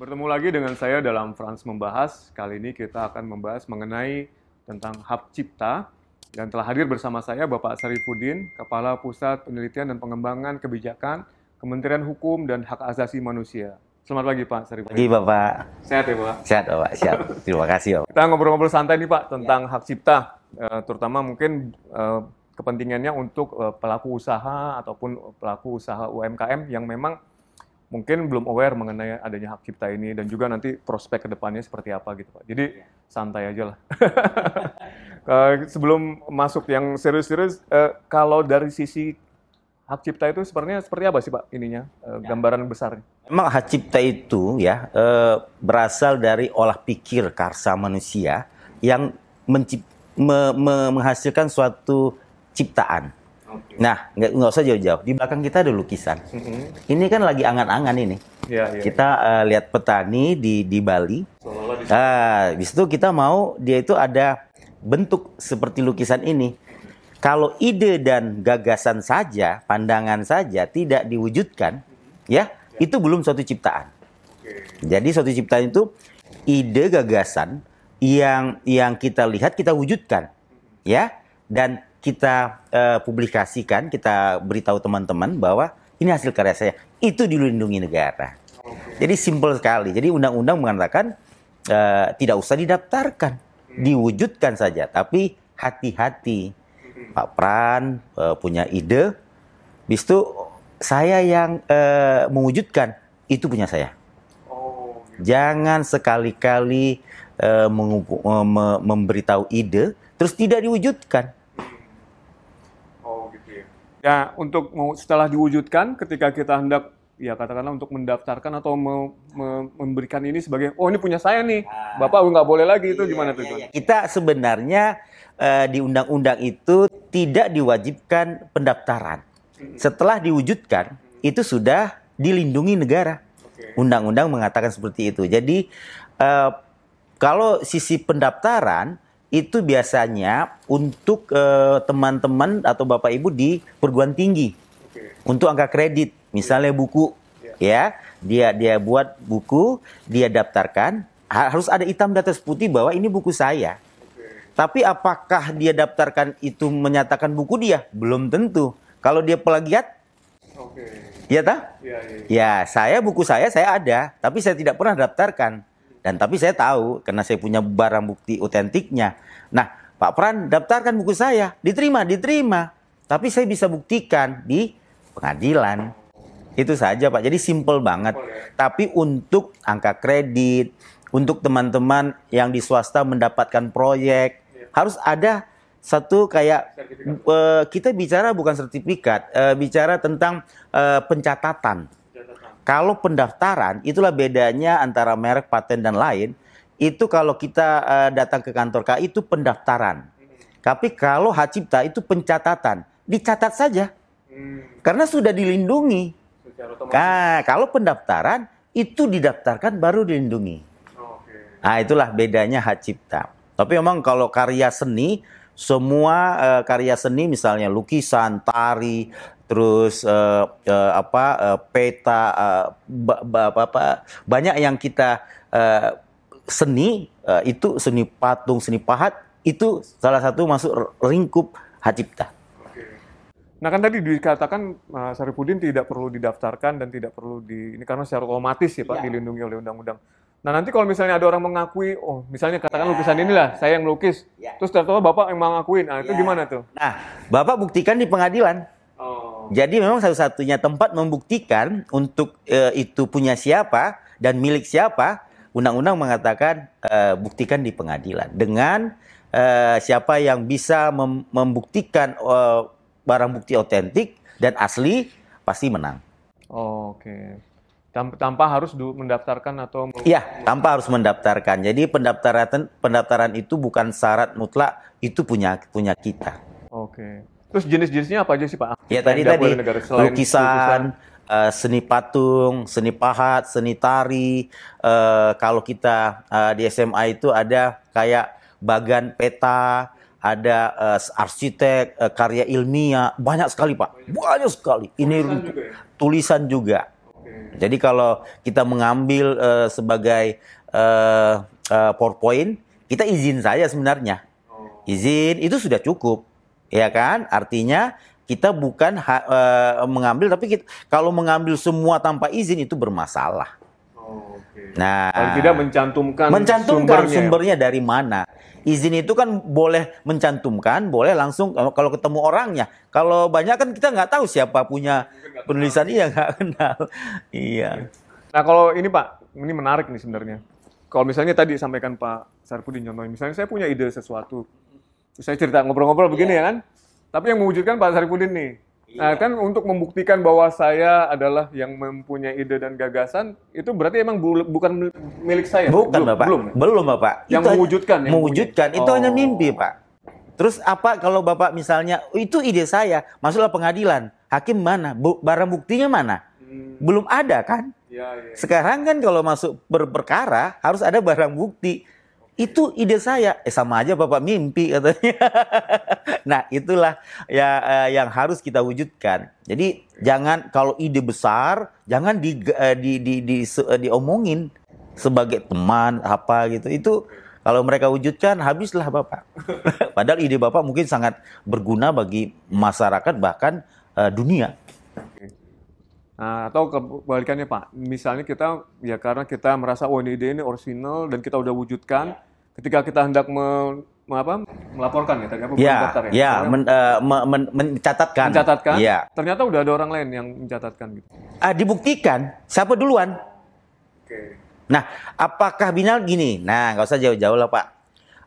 Bertemu lagi dengan saya dalam Frans Membahas. Kali ini kita akan membahas mengenai tentang hak cipta. Dan telah hadir bersama saya Bapak Sarifudin, Kepala Pusat Penelitian dan Pengembangan Kebijakan Kementerian Hukum dan Hak Asasi Manusia. Selamat pagi Pak Sarifudin. Pagi Bapak. Sehat ya Pak? Sehat Bapak, siap. Terima kasih Bapak. Kita ngobrol-ngobrol santai nih Pak tentang hak cipta, Eh, terutama mungkin eh, kepentingannya untuk eh, pelaku usaha ataupun pelaku usaha UMKM yang memang mungkin belum aware mengenai adanya hak cipta ini dan juga nanti prospek ke depannya seperti apa gitu Pak. Jadi santai aja lah. Eh, Sebelum masuk yang serius-serius, eh, kalau dari sisi hak cipta itu sebenarnya seperti apa sih Pak ininya, eh, gambaran besarnya? Memang hak cipta itu ya eh, berasal dari olah pikir karsa manusia yang mencip- me- me- menghasilkan suatu ciptaan. Nah, nggak nggak usah jauh-jauh. Di belakang kita ada lukisan. Ini kan lagi angan-angan ini. Iya, iya. Kita eh, lihat petani di di Bali. Seolah-olah di- Ah, di situ kita mau dia itu ada bentuk seperti lukisan ini. Kalau ide dan gagasan saja, pandangan saja tidak diwujudkan, ya, itu belum suatu ciptaan. Jadi suatu ciptaan itu ide gagasan yang yang kita lihat kita wujudkan, ya, dan kita eh, publikasikan, kita beritahu teman-teman bahwa ini hasil karya saya. Itu dilindungi negara. Jadi simpel sekali. Jadi undang-undang mengatakan eh, tidak usah didaftarkan, diwujudkan saja. Tapi hati-hati, Pak Pran eh, punya ide, bis itu saya yang eh, mewujudkan itu punya saya. Jangan sekali-kali eh, me- memberitahu ide terus tidak diwujudkan. Ya. Untuk setelah diwujudkan ketika kita hendak ya katakanlah untuk mendaftarkan atau me- me- memberikan ini sebagai oh ini punya saya nih bapak nggak boleh lagi itu gimana tuh Tuan? Kita sebenarnya eh, di undang-undang itu tidak diwajibkan pendaftaran. Setelah diwujudkan itu sudah dilindungi negara. Undang-undang mengatakan seperti itu. Jadi eh, kalau sisi pendaftaran itu biasanya untuk eh, teman-teman atau bapak ibu di perguruan tinggi untuk angka kredit, misalnya buku, ya, dia dia buat buku, dia daftarkan, ha- harus ada hitam di atas putih bahwa ini buku saya. Tapi apakah dia daftarkan itu menyatakan buku dia? Belum tentu. Kalau dia plagiat, Oke. ya tak? Iya iya. Ya, saya buku saya saya ada, tapi saya tidak pernah daftarkan. Dan tapi saya tahu karena saya punya barang bukti otentiknya. Nah, Pak Pran daftarkan buku saya, diterima, diterima. Tapi saya bisa buktikan di pengadilan. Itu saja, Pak. Jadi simple banget. Tapi untuk angka kredit, untuk teman-teman yang di swasta mendapatkan proyek, harus ada satu kayak eh, kita bicara bukan sertifikat, eh, bicara tentang eh, pencatatan. Kalau pendaftaran, itulah bedanya antara merek, paten, dan lain. Itu kalau kita eh, datang ke kantor KAI itu pendaftaran. Tapi kalau hak cipta itu pencatatan. Dicatat saja. Hmm, Karena sudah dilindungi. Nah, kalau pendaftaran, itu didaftarkan baru dilindungi. Nah, itulah bedanya hak cipta. Tapi memang kalau karya seni, semua eh, karya seni misalnya lukisan, tari, terus eh, eh, apa eh, peta, eh, ba- ba- apa, apa, banyak yang kita eh, seni eh, itu seni patung, seni pahat itu salah satu masuk lingkup hak cipta. Oke. Nah kan tadi dikatakan Mas Sarifudin tidak perlu didaftarkan dan tidak perlu di ini karena secara otomatis ya Pak dilindungi oleh undang-undang. Nah nanti kalau misalnya ada orang mengakui, oh misalnya katakan lukisan inilah saya yang melukis, Ya. terus ternyata Bapak yang mengakuin, nah itu Ya. gimana tuh? Nah, Bapak buktikan di pengadilan. Jadi memang satu-satunya tempat membuktikan untuk eh, itu punya siapa dan milik siapa, undang-undang mengatakan eh, buktikan di pengadilan dengan eh, siapa yang bisa mem- membuktikan eh, barang bukti otentik dan asli pasti menang. Oh, Oke. Tam- Tanpa harus mendaftarkan atau Iya, tanpa harus mendaftarkan. Jadi pendaftaran pendaftaran itu bukan syarat mutlak, itu punya punya kita. Oke. Terus jenis-jenisnya apa aja sih Pak? Ya tadi tadi selain lukisan, eh, seni patung, seni pahat, seni tari. eh, kalau kita eh, di SMA itu ada kayak bagan peta, ada arsitek, karya ilmiah, banyak sekali pak, banyak sekali. Ini Tulisan juga ya? tulisan juga. Jadi kalau kita mengambil eh, sebagai eh, eh, PowerPoint, kita izin saja sebenarnya. Izin itu sudah cukup, ya kan? Artinya kita bukan ha- eh, mengambil, tapi kita, kalau mengambil semua tanpa izin itu bermasalah. Nah, Paling tidak mencantumkan mencantumkan sumbernya. sumbernya dari mana. Izin itu kan boleh mencantumkan, boleh langsung kalau kalau ketemu orangnya. Kalau banyak kan kita nggak tahu siapa punya penulisan iya nggak kenal. Iya. Nah kalau ini Pak, ini menarik nih sebenarnya. Kalau misalnya tadi sampaikan Pak Sarpudin contohnya, misalnya saya punya ide sesuatu, saya cerita ngobrol-ngobrol begini ya kan, tapi yang mewujudkan Pak Sarpudin nih. Nah kan untuk membuktikan bahwa saya adalah yang mempunyai ide dan gagasan, itu berarti emang bul- bukan milik saya. Bukan belum, Bapak. Belum. Belum Bapak. Yang Itu- mewujudkan, yang mewujudkan. punya. Itu hanya Oh. mimpi Pak. Terus apa kalau Bapak misalnya "Oh, itu ide saya, masuklah pengadilan. Hakim mana? Bu- barang buktinya mana? Belum ada kan? Ya, ya. Sekarang kan kalau masuk berperkara harus ada barang bukti. Itu ide saya. Eh sama aja Bapak mimpi katanya. nah, itulah ya eh, yang harus kita wujudkan. Jadi jangan kalau ide besar jangan di eh, di di, di- se- eh, diomongin sebagai teman apa gitu. Itu kalau mereka wujudkan habislah Bapak. Padahal ide Bapak mungkin sangat berguna bagi masyarakat bahkan eh, dunia. Nah, atau kebalikannya Pak, misalnya kita ya karena kita merasa oh ini ide ini orisinal dan kita udah wujudkan, ketika kita hendak me, me- apa, melaporkan ya tadi apa Ya, mendaftar ya, Namanya men- eh, me- men- mencatatkan. mencatatkan, Ya. ternyata udah ada orang lain yang mencatatkan gitu. Ah, dibuktikan siapa duluan. Nah, apakah binal gini? Nah, nggak usah jauh-jauh lah Pak.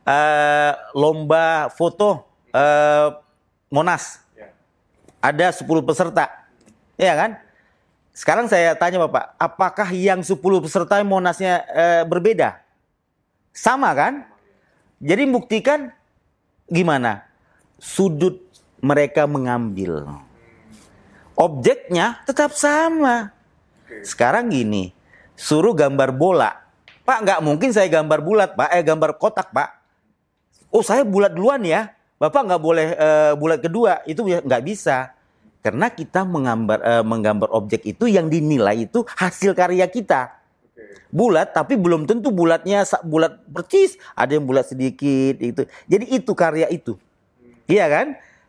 Eh, lomba foto eh, Monas ada 10 peserta, ya kan? Sekarang saya tanya Bapak, apakah yang 10 peserta Monasnya eh, berbeda? Sama kan? Jadi buktikan gimana? Sudut mereka mengambil. Objeknya tetap sama. Sekarang gini, suruh gambar bola. Pak, nggak mungkin saya gambar bulat, Pak. Eh, gambar kotak, Pak. Oh, saya bulat duluan ya. Bapak nggak boleh eh, bulat kedua. Itu nggak bisa. Karena kita menggambar eh, menggambar objek itu yang dinilai itu hasil karya kita. Bulat, tapi belum tentu bulatnya bulat percis. Ada yang bulat sedikit itu. Jadi itu karya itu. Iya kan?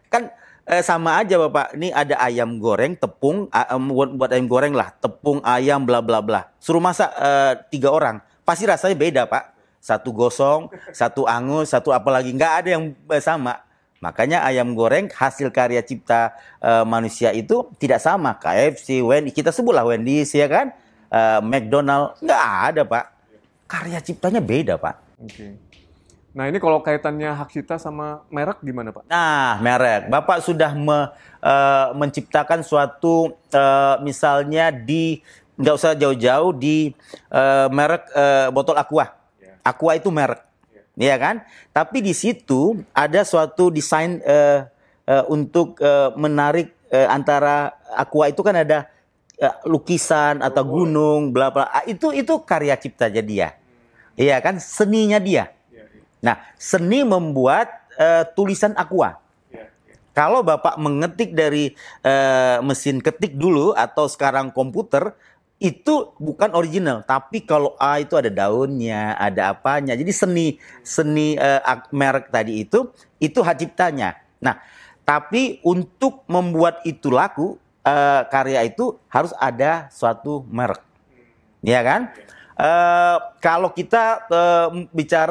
Kan eh, sama aja Bapak. Ini ada ayam goreng, tepung, buat ayam goreng lah, tepung, ayam, bla bla bla. Suruh masak eh, tiga orang, pasti rasanya beda Pak. Satu gosong, satu angus, satu apalagi nggak ada yang eh, sama. Makanya ayam goreng hasil karya cipta eh, manusia itu tidak sama. KFC, Wendy, kita sebutlah Wendy's ya kan? Eh, McDonald nggak ada Pak. Karya ciptanya beda Pak. Oke. Nah ini kalau kaitannya hak cipta sama merek gimana Pak? Nah, merek. Bapak sudah me- eh, menciptakan suatu eh, misalnya di nggak usah jauh-jauh di eh, merek eh, botol Aqua. Aqua itu merek. Iya kan? Tapi di situ ada suatu desain eh, eh, untuk eh, menarik eh, antara Aqua itu kan ada lukisan atau gunung bla bla. Ah, Itu itu karya cipta dia. Iya kan? Seninya dia. Nah, seni membuat eh, tulisan aqua. Kalau Bapak mengetik dari eh, mesin ketik dulu atau sekarang komputer, itu bukan original, tapi kalau A itu ada daunnya, ada apanya. Jadi seni seni eh, ak- merek tadi itu itu hak ciptanya. Nah, tapi untuk membuat itu laku eh, karya itu harus ada suatu merek. Ya kan? Eh, kalau kita eh, bisa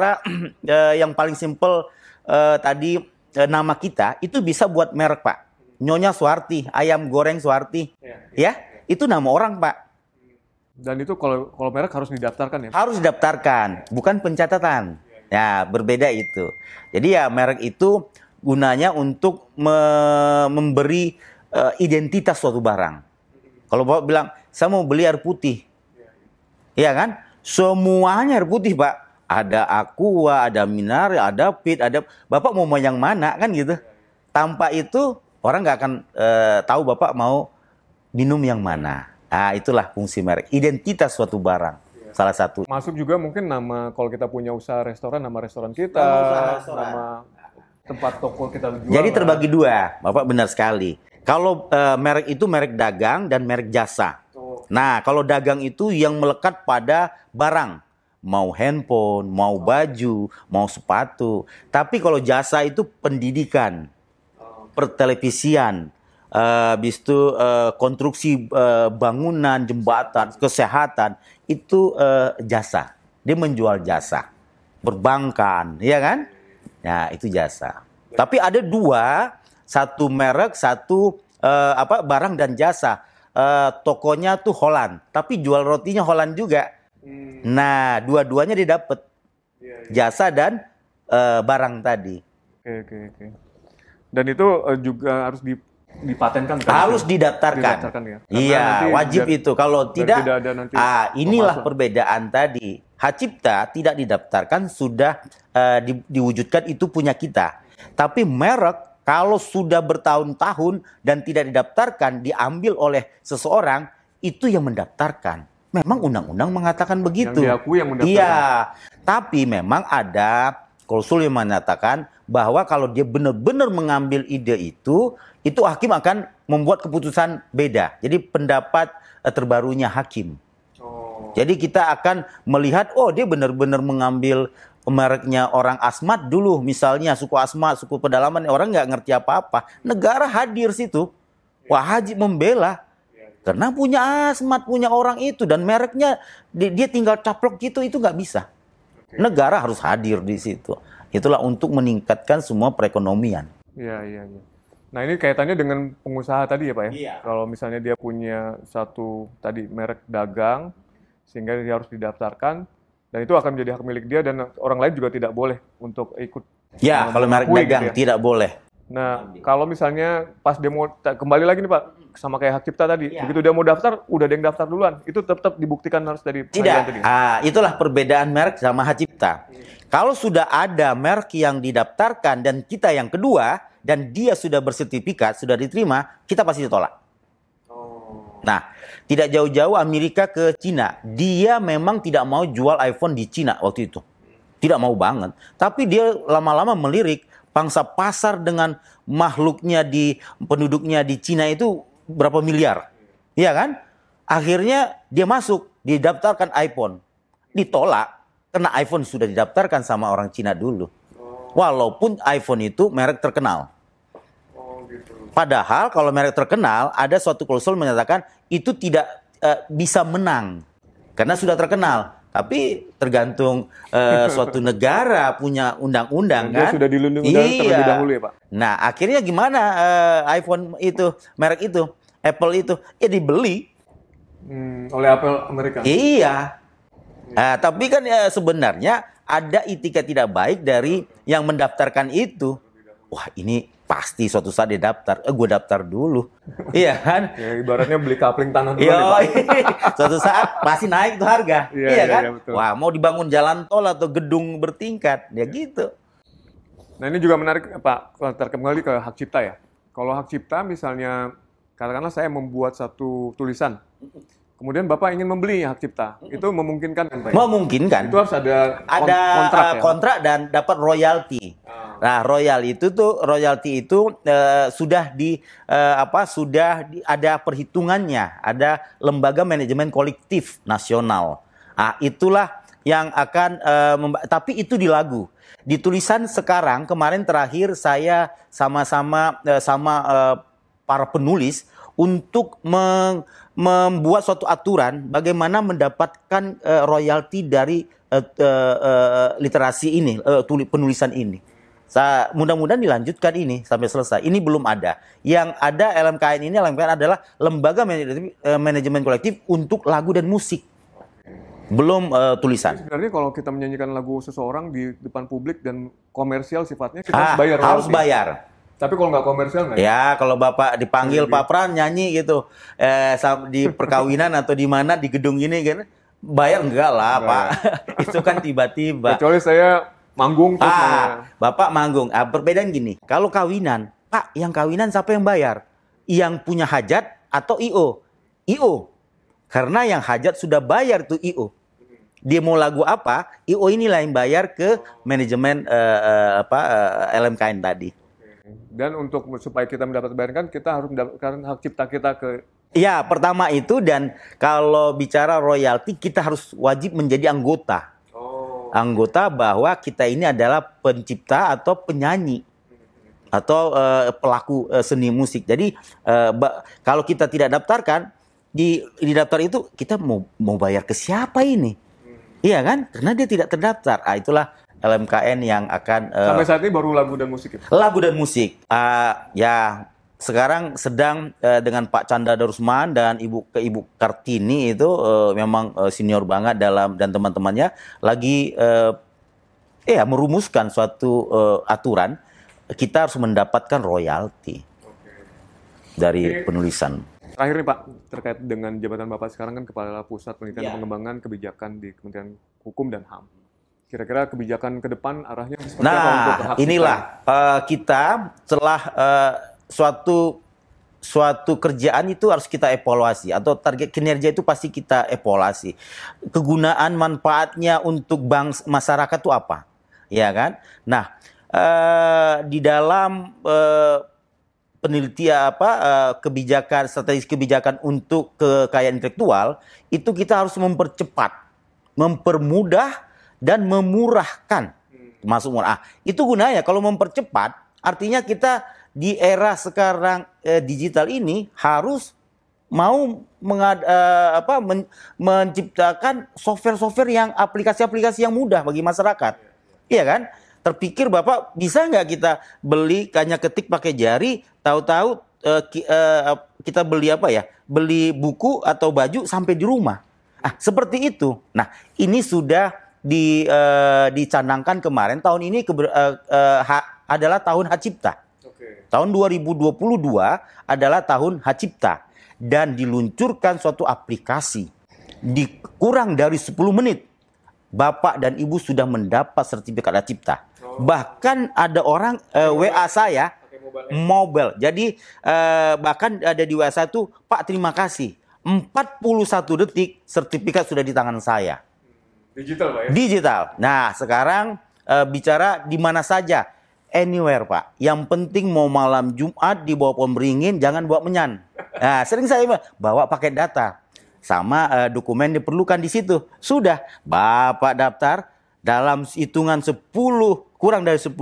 eh, yang paling simpel eh, tadi eh, nama kita itu bisa buat merek Pak. Nyonya Suwarti, ayam goreng Suwarti. Ya, itu nama orang Pak. Dan itu kalau kalau merek harus didaftarkan ya? Harus didaftarkan, bukan pencatatan. Ya, berbeda itu. Jadi ya merek itu gunanya untuk me- memberi eh, identitas suatu barang. Kalau Bapak bilang, saya mau beli air putih. Iya kan? Semuanya air putih, Pak. Ada aqua, ada mineral, ada pit, ada Bapak mau mau yang mana kan gitu. Tanpa itu orang nggak akan eh, tahu Bapak mau minum yang mana. Nah, itulah fungsi merek. Identitas suatu barang. Salah satu. Masuk juga mungkin nama kalau kita punya usaha restoran, nama restoran kita, Nama usaha restoran. nama tempat toko kita jualan. Jadi terbagi dua, Bapak benar sekali. Kalau eh, merek itu merek dagang dan merek jasa. Nah, kalau dagang itu yang melekat pada barang. Mau handphone, mau baju, mau sepatu. Tapi kalau jasa itu pendidikan, pertelevisian, eh, habis itu eh, konstruksi eh, bangunan, jembatan, kesehatan, itu eh, jasa. Dia menjual jasa. Perbankan, ya kan? Ya, itu jasa. Tapi ada dua, satu merek, satu eh, apa barang dan jasa. Eh, tokonya tuh Holland, tapi jual rotinya Holland juga. Nah, dua-duanya dia dapat jasa dan eh, barang tadi. Oke, oke, oke. Dan itu eh, juga harus di- dipatenkan kan? Harus didaftarkan. Didaftarkan ya? Karena Iya, nanti wajib biar- itu. Kalau tidak, tidak ada nanti ah inilah perbedaan tadi. Hak cipta tidak didaftarkan sudah eh, di- diwujudkan itu punya kita. Tapi merek kalau sudah bertahun-tahun dan tidak didaftarkan diambil oleh seseorang itu yang mendaftarkan. Memang undang-undang mengatakan begitu. diakui yang mendaftarkan. Iya, tapi memang ada klausul yang mengatakan bahwa kalau dia benar-benar mengambil ide itu, itu hakim akan membuat keputusan beda. Jadi pendapat eh, terbarunya hakim. Oh. Jadi kita akan melihat, oh dia benar-benar mengambil mereknya orang asmat dulu, misalnya suku asmat, suku pedalaman, orang nggak ngerti apa-apa. Negara hadir situ, wah haji membela. Karena punya asmat, punya orang itu dan mereknya di- dia tinggal caplok gitu itu nggak bisa. Negara harus hadir di situ. Itulah untuk meningkatkan semua perekonomian. Iya, iya, iya. Nah, ini kaitannya dengan pengusaha tadi ya, Pak ya? Iya. Kalau misalnya dia punya satu tadi merek dagang, sehingga dia harus didaftarkan, dan itu akan menjadi hak milik dia, dan orang lain juga tidak boleh untuk ikut. Ya, kalau merek dagang gitu ya. tidak boleh. Nah, kalau misalnya pas dia mau, ta- kembali lagi nih Pak, sama kayak hak cipta tadi, Iya. begitu dia mau daftar, udah ada yang daftar duluan, itu tetap dibuktikan harus dari pengadilan tadi. Tidak. Ah, itulah perbedaan merek sama hak cipta. Kalau sudah ada merek yang didaftarkan dan kita yang kedua dan dia sudah bersertifikat, sudah diterima, kita pasti ditolak. Nah, tidak jauh-jauh Amerika ke Cina. Dia memang tidak mau jual iPhone di Cina waktu itu. Tidak mau banget. Tapi dia lama-lama melirik pangsa pasar dengan makhluknya di penduduknya di Cina itu berapa miliar. Iya kan? Akhirnya dia masuk, didaftarkan iPhone. Ditolak karena iPhone sudah didaftarkan sama orang Cina dulu. Walaupun iPhone itu merek terkenal. Padahal kalau merek terkenal ada suatu klausul menyatakan itu tidak eh, bisa menang karena sudah terkenal. Tapi tergantung eh, suatu negara punya undang-undang dia kan. sudah dilindungi terlebih Iya. dahulu ya Pak? Nah akhirnya gimana eh, iPhone itu merek itu Apple itu ya dibeli. Hmm, oleh Apple Amerika. Iya. Nah, tapi kan ya, sebenarnya ada itikat tidak baik dari yang mendaftarkan itu. Wah ini pasti suatu saat dia daftar. Eh gue daftar dulu. iya kan? Ya, ibaratnya beli kapling tanah dulu Yo, Pak. suatu saat pasti naik tuh harga. Iya, Iya, iya, kan? iya, betul. Wah, mau dibangun jalan tol atau gedung bertingkat, ya gitu. Nah ini juga menarik Pak, terkait kembali ke hak cipta ya. Kalau hak cipta misalnya, katakanlah saya membuat satu tulisan, kemudian Bapak ingin membeli hak cipta, itu memungkinkan kan Pak? Memungkinkan. Itu harus ada, kon- ada kontrak uh, ya? kontrak dan dapat royalti. Nah, royal itu tuh royalti itu eh, sudah di eh, apa sudah di- ada perhitungannya, ada lembaga manajemen kolektif nasional. Ah, itulah yang akan eh, tapi itu di lagu. Di tulisan sekarang kemarin terakhir saya sama-sama sama eh, para penulis untuk meng- membuat suatu aturan bagaimana mendapatkan eh, royalti dari eh, eh, literasi ini, penulisan ini. Mudah-mudahan dilanjutkan ini sampai selesai. Ini belum ada. Yang ada LMKN ini LMKN adalah lembaga manajemen, eh, manajemen kolektif untuk lagu dan musik. Belum eh, tulisan. Sebenarnya kalau kita menyanyikan lagu seseorang di depan publik dan komersial sifatnya, kita Ah, harus bayar harus bayar. Tapi kalau nggak komersial nggak ya? Ya, kalau Bapak dipanggil Pak Pran nyanyi gitu eh di perkawinan atau di mana di gedung ini kan bayar enggak lah, Pak. Itu kan tiba-tiba. Kecuali saya manggung terus Ah, Bapak manggung. Ah, perbedaan gini. Kalau kawinan, Pak, yang kawinan siapa yang bayar? Yang punya hajat atau IO? IO. Karena yang hajat sudah bayar tuh IO. Dia mau lagu apa? IO inilah yang bayar ke manajemen eh, eh, apa eh, LMKN tadi. Dan untuk supaya kita mendapat bayaran kan kita harus mendapatkan hak cipta kita ke Ya, pertama itu dan kalau bicara royalti kita harus wajib menjadi anggota. Anggota bahwa kita ini adalah pencipta atau penyanyi atau eh, pelaku eh, seni musik. Jadi ba- kalau kita tidak daftarkan di di daftar itu kita mau mau bayar ke siapa ini? Iya kan? Karena dia tidak terdaftar. Ah, itulah LMKN yang akan eh, Sampai saat ini baru lagu dan musik ya? lagu dan musik. Ah, ya sekarang sedang eh, dengan Pak Chandra Darusman dan Ibu ke Ibu Kartini itu eh, memang eh, senior banget dalam dan teman-temannya lagi eh, ya merumuskan suatu eh, aturan kita harus mendapatkan royalti dari Oke. penulisan. Terakhir nih Pak, terkait dengan jabatan Bapak sekarang kan Kepala Pusat Penelitian Ya. dan Pengembangan Kebijakan di Kementerian Hukum dan HAM. Kira-kira kebijakan ke depan arahnya seperti apa untuk Nah, inilah eh, kita setelah eh, suatu suatu kerjaan itu harus kita evaluasi atau target kinerja itu pasti kita evaluasi. Kegunaan manfaatnya untuk bangsa masyarakat itu apa? Ya kan? Nah, eh, di dalam eh, penelitian apa eh, kebijakan strategis kebijakan untuk kekayaan intelektual itu kita harus mempercepat, mempermudah dan memurahkan masuk murah. Ah, itu gunanya kalau mempercepat artinya kita di era sekarang eh, digital ini harus mau mengad, eh, apa men- menciptakan software-software yang aplikasi-aplikasi yang mudah bagi masyarakat. Iya kan? Terpikir Bapak bisa nggak kita beli hanya ketik pakai jari, tahu-tahu eh, ki- eh, kita beli apa ya? Beli buku atau baju sampai di rumah. Ah, seperti itu. Nah, ini sudah di eh, dicanangkan kemarin tahun ini keber- eh, eh, ha- adalah tahun hak cipta. Tahun 2022 adalah tahun hak cipta dan diluncurkan suatu aplikasi di kurang dari 10 menit Bapak dan Ibu sudah mendapat sertifikat hak cipta. Bahkan ada orang eh, WA saya mobile. Jadi eh, bahkan ada di WA saya tuh, Pak terima kasih. 41 detik sertifikat sudah di tangan saya. digital Pak ya? Digital. Nah, sekarang eh, bicara di mana saja. Anywhere, Pak. Yang penting mau malam Jumat di bawah pohon beringin, jangan bawa menyan. Nah, sering saya bawa paket data. Sama eh, dokumen diperlukan di situ. Sudah, Bapak daftar dalam hitungan 10, kurang dari 10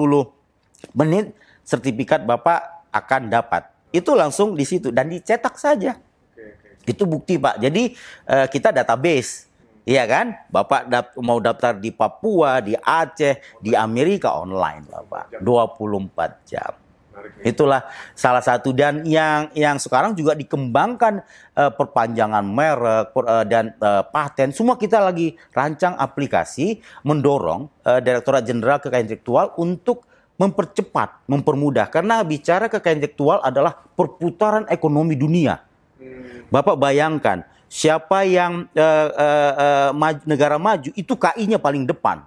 menit, sertifikat Bapak akan dapat. Itu langsung di situ dan dicetak saja. Oke, oke. Itu bukti Pak. Jadi eh, kita database. Iya kan? Bapak dap- mau daftar di Papua, di Aceh, di Amerika online Bapak. 24 jam. Nih. Itulah salah satu dan yang yang sekarang juga dikembangkan eh, perpanjangan merek per- eh, dan eh, paten semua kita lagi rancang aplikasi mendorong eh, Direktorat Jenderal Kekayaan Intelektual untuk mempercepat, mempermudah karena bicara kekayaan intelektual adalah perputaran ekonomi dunia. Hmm, Bapak bayangkan siapa yang eh, eh, eh, maj- negara maju itu KI-nya paling depan.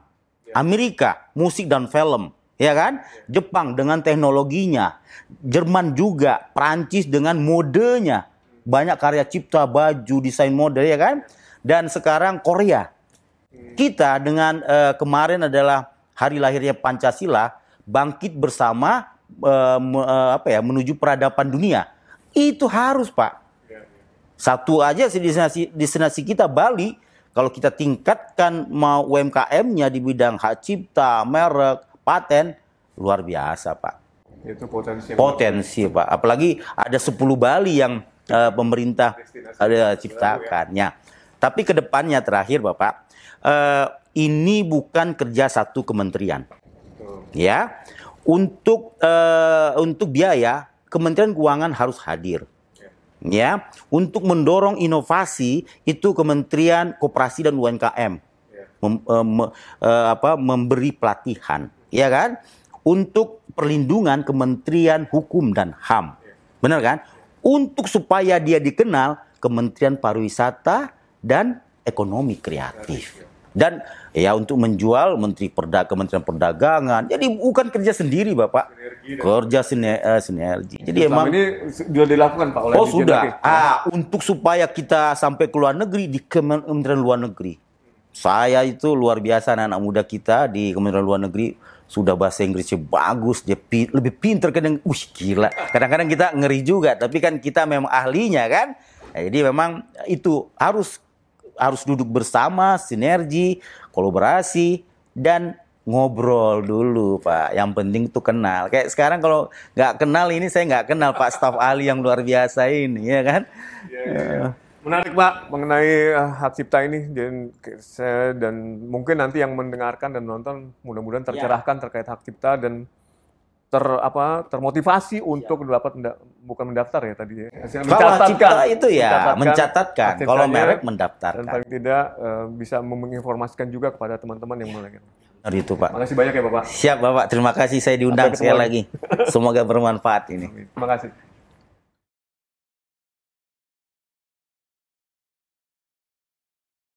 Amerika musik dan film, ya kan? Jepang dengan teknologinya, Jerman juga, Prancis dengan modenya, banyak karya cipta baju, desain mode, ya kan? Dan sekarang Korea, kita dengan eh, kemarin adalah hari lahirnya Pancasila, bangkit bersama me- eh, apa ya menuju peradaban dunia. Itu harus pak. Ya, ya. Satu aja sih destinasi destinasi kita Bali. Kalau kita tingkatkan mau UMKM-nya di bidang hak cipta, merek, paten, luar biasa pak. Itu potensi Potensi pak. Apalagi ada 10 Bali yang eh, pemerintah ada baru ya. ciptakannya. Tapi ke depannya terakhir bapak, eh, ini bukan kerja satu kementerian Betul. ya untuk eh, untuk biaya Kementerian Keuangan harus hadir Ya. ya untuk mendorong inovasi itu Kementerian Koperasi dan UMKM Ya. mem- eh, me- eh, apa memberi pelatihan. Ya kan? Untuk perlindungan Kementerian Hukum dan HAM benar kan? Untuk supaya dia dikenal Kementerian Pariwisata dan Ekonomi Kreatif dan ya untuk menjual Menteri Perda Kementerian Perdagangan jadi bukan kerja sendiri Bapak Sinergi kerja sine- eh, sinergi jadi Selama emang ini sudah dilakukan Pak oleh Oh sudah. Ah, untuk supaya kita sampai ke luar negeri di Kementerian Luar Negeri. Saya itu luar biasa anak-anak muda kita di Kementerian Luar Negeri sudah bahasa Inggrisnya bagus, dia pi- lebih pinter kadang. Wih gila. Kadang-kadang kita ngeri juga, tapi kan kita memang ahlinya kan. Ya, jadi memang itu harus harus duduk bersama, sinergi, kolaborasi dan ngobrol dulu Pak. Yang penting tuh kenal. Kayak sekarang kalau nggak kenal ini saya nggak kenal Pak staf ahli yang luar biasa ini ya kan. Ya, ya, ya. Menarik Pak mengenai uh, hak cipta ini dan saya dan mungkin nanti yang mendengarkan dan menonton mudah-mudahan tercerahkan terkait hak cipta dan ter apa termotivasi untuk dapat menda- bukan mendaftar ya tadi ya. Hak cipta itu ya mencatatkan mencatatkan. Kalau merek dan mendaftarkan. paling tidak uh, bisa menginformasikan juga kepada teman-teman yang mulai. Benar itu Pak. Makasih banyak ya Bapak. Siap Bapak, terima kasih saya diundang sekali lagi. Semoga bermanfaat ini. Terima kasih.